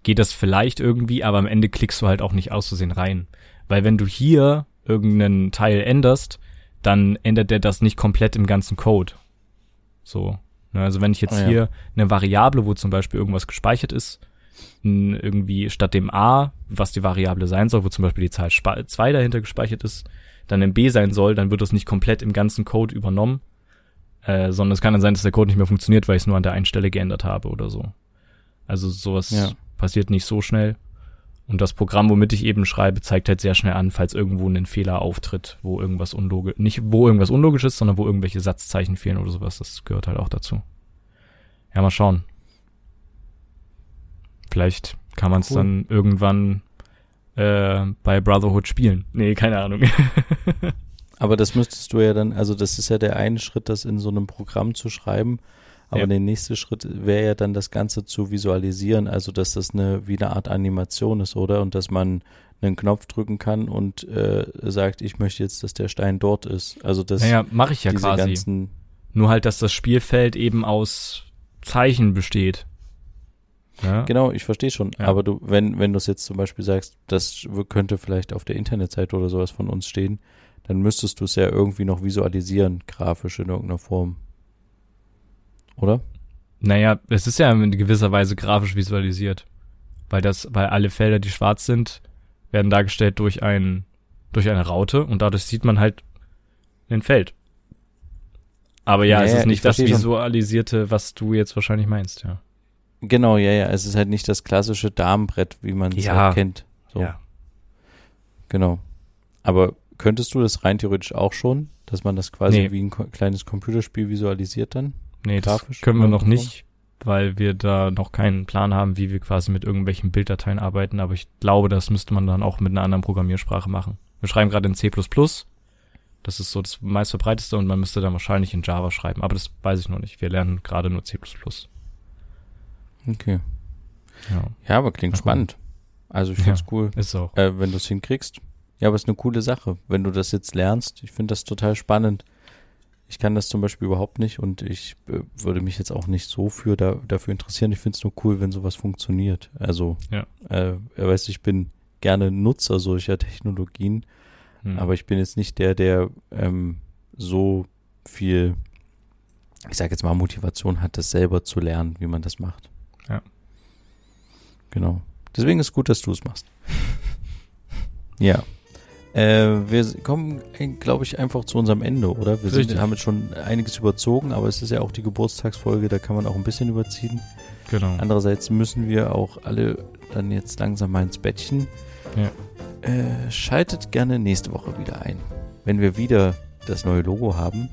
Geht das vielleicht irgendwie, aber am Ende klickst du halt auch nicht auszusehen rein. Weil wenn du hier irgendeinen Teil änderst, dann ändert der das nicht komplett im ganzen Code. So. Ne, also wenn ich jetzt oh ja. hier eine Variable, wo zum Beispiel irgendwas gespeichert ist, irgendwie statt dem A, was die Variable sein soll, wo zum Beispiel die Zahl 2 dahinter gespeichert ist, dann im B sein soll, dann wird das nicht komplett im ganzen Code übernommen. Äh, sondern es kann dann sein, dass der Code nicht mehr funktioniert, weil ich es nur an der einen Stelle geändert habe oder so. Also sowas Ja. passiert nicht so schnell. Und das Programm, womit ich eben schreibe, zeigt halt sehr schnell an, falls irgendwo ein Fehler auftritt, wo irgendwas unlogisch, nicht wo irgendwas unlogisch ist, sondern wo irgendwelche Satzzeichen fehlen oder sowas. Das gehört halt auch dazu. Ja, mal schauen. Vielleicht kann man es Cool. dann irgendwann äh, bei Brotherhood spielen. Nee, keine Ahnung. Aber das müsstest du ja dann, also das ist ja der eine Schritt, das in so einem Programm zu schreiben. Aber Ja. der nächste Schritt wäre ja dann das Ganze zu visualisieren, also dass das eine wie eine Art Animation ist, oder? Und dass man einen Knopf drücken kann und äh, sagt, ich möchte jetzt, dass der Stein dort ist. Also dass naja, mache ich ja quasi. ganzen Nur halt, dass das Spielfeld eben aus Zeichen besteht. Ja? Genau, ich verstehe schon. Ja. Aber du, wenn, wenn du es jetzt zum Beispiel sagst, das könnte vielleicht auf der Internetseite oder sowas von uns stehen, dann müsstest du es ja irgendwie noch visualisieren, grafisch in irgendeiner Form. Oder? Naja, es ist ja in gewisser Weise grafisch visualisiert. Weil das, weil alle Felder, die schwarz sind, werden dargestellt durch ein, durch eine Raute und dadurch sieht man halt ein Feld. Aber ja, Ja, es ist ich nicht das visualisierte, was du jetzt wahrscheinlich meinst, ja. Genau, ja, ja. Es ist halt nicht das klassische Damenbrett, wie man es Ja. halt kennt. So, Ja. genau. Aber könntest du das rein theoretisch auch schon, dass man das quasi Nee. wie ein kleines Computerspiel visualisiert dann? Nee, das Grafisch können wir noch nicht, weil wir da noch keinen Plan haben, wie wir quasi mit irgendwelchen Bilddateien arbeiten. Aber ich glaube, das müsste man dann auch mit einer anderen Programmiersprache machen. Wir schreiben gerade in C++. Das ist so das meistverbreiteste und man müsste dann wahrscheinlich in Java schreiben. Aber das weiß ich noch nicht. Wir lernen gerade nur C++. Okay. Ja, Ja, aber klingt spannend. Also ich finde es cool. ist auch. äh, wenn du es hinkriegst. Ja, aber es ist eine coole Sache, wenn du das jetzt lernst. Ich finde das total spannend. Ich kann das zum Beispiel überhaupt nicht und ich äh, würde mich jetzt auch nicht so für da, dafür interessieren. Ich finde es nur cool, wenn sowas funktioniert. Also, Ja. äh, er weiß, ich bin gerne Nutzer solcher Technologien, Hm. aber ich bin jetzt nicht der, der ähm, so viel, ich sage jetzt mal, Motivation hat, das selber zu lernen, wie man das macht. Ja. Genau. Deswegen ist gut, dass du es machst. ja. Äh, wir kommen, glaube ich, einfach zu unserem Ende, oder? Wir sind, haben jetzt schon einiges überzogen, aber es ist ja auch die Geburtstagsfolge, da kann man auch ein bisschen überziehen. genau. Andererseits müssen wir auch alle dann jetzt langsam mal ins Bettchen. Ja. Äh, schaltet gerne nächste Woche wieder ein, wenn wir wieder das neue Logo haben,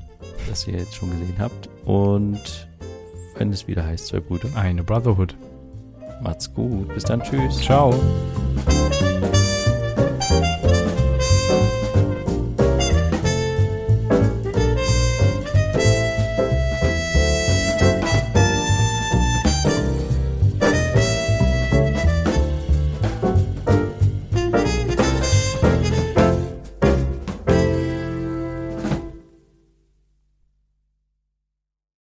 das ihr jetzt schon gesehen habt. Und wenn es wieder heißt, zwei Brüder. Eine Brotherhood. Macht's gut. Bis dann. Tschüss. Ciao.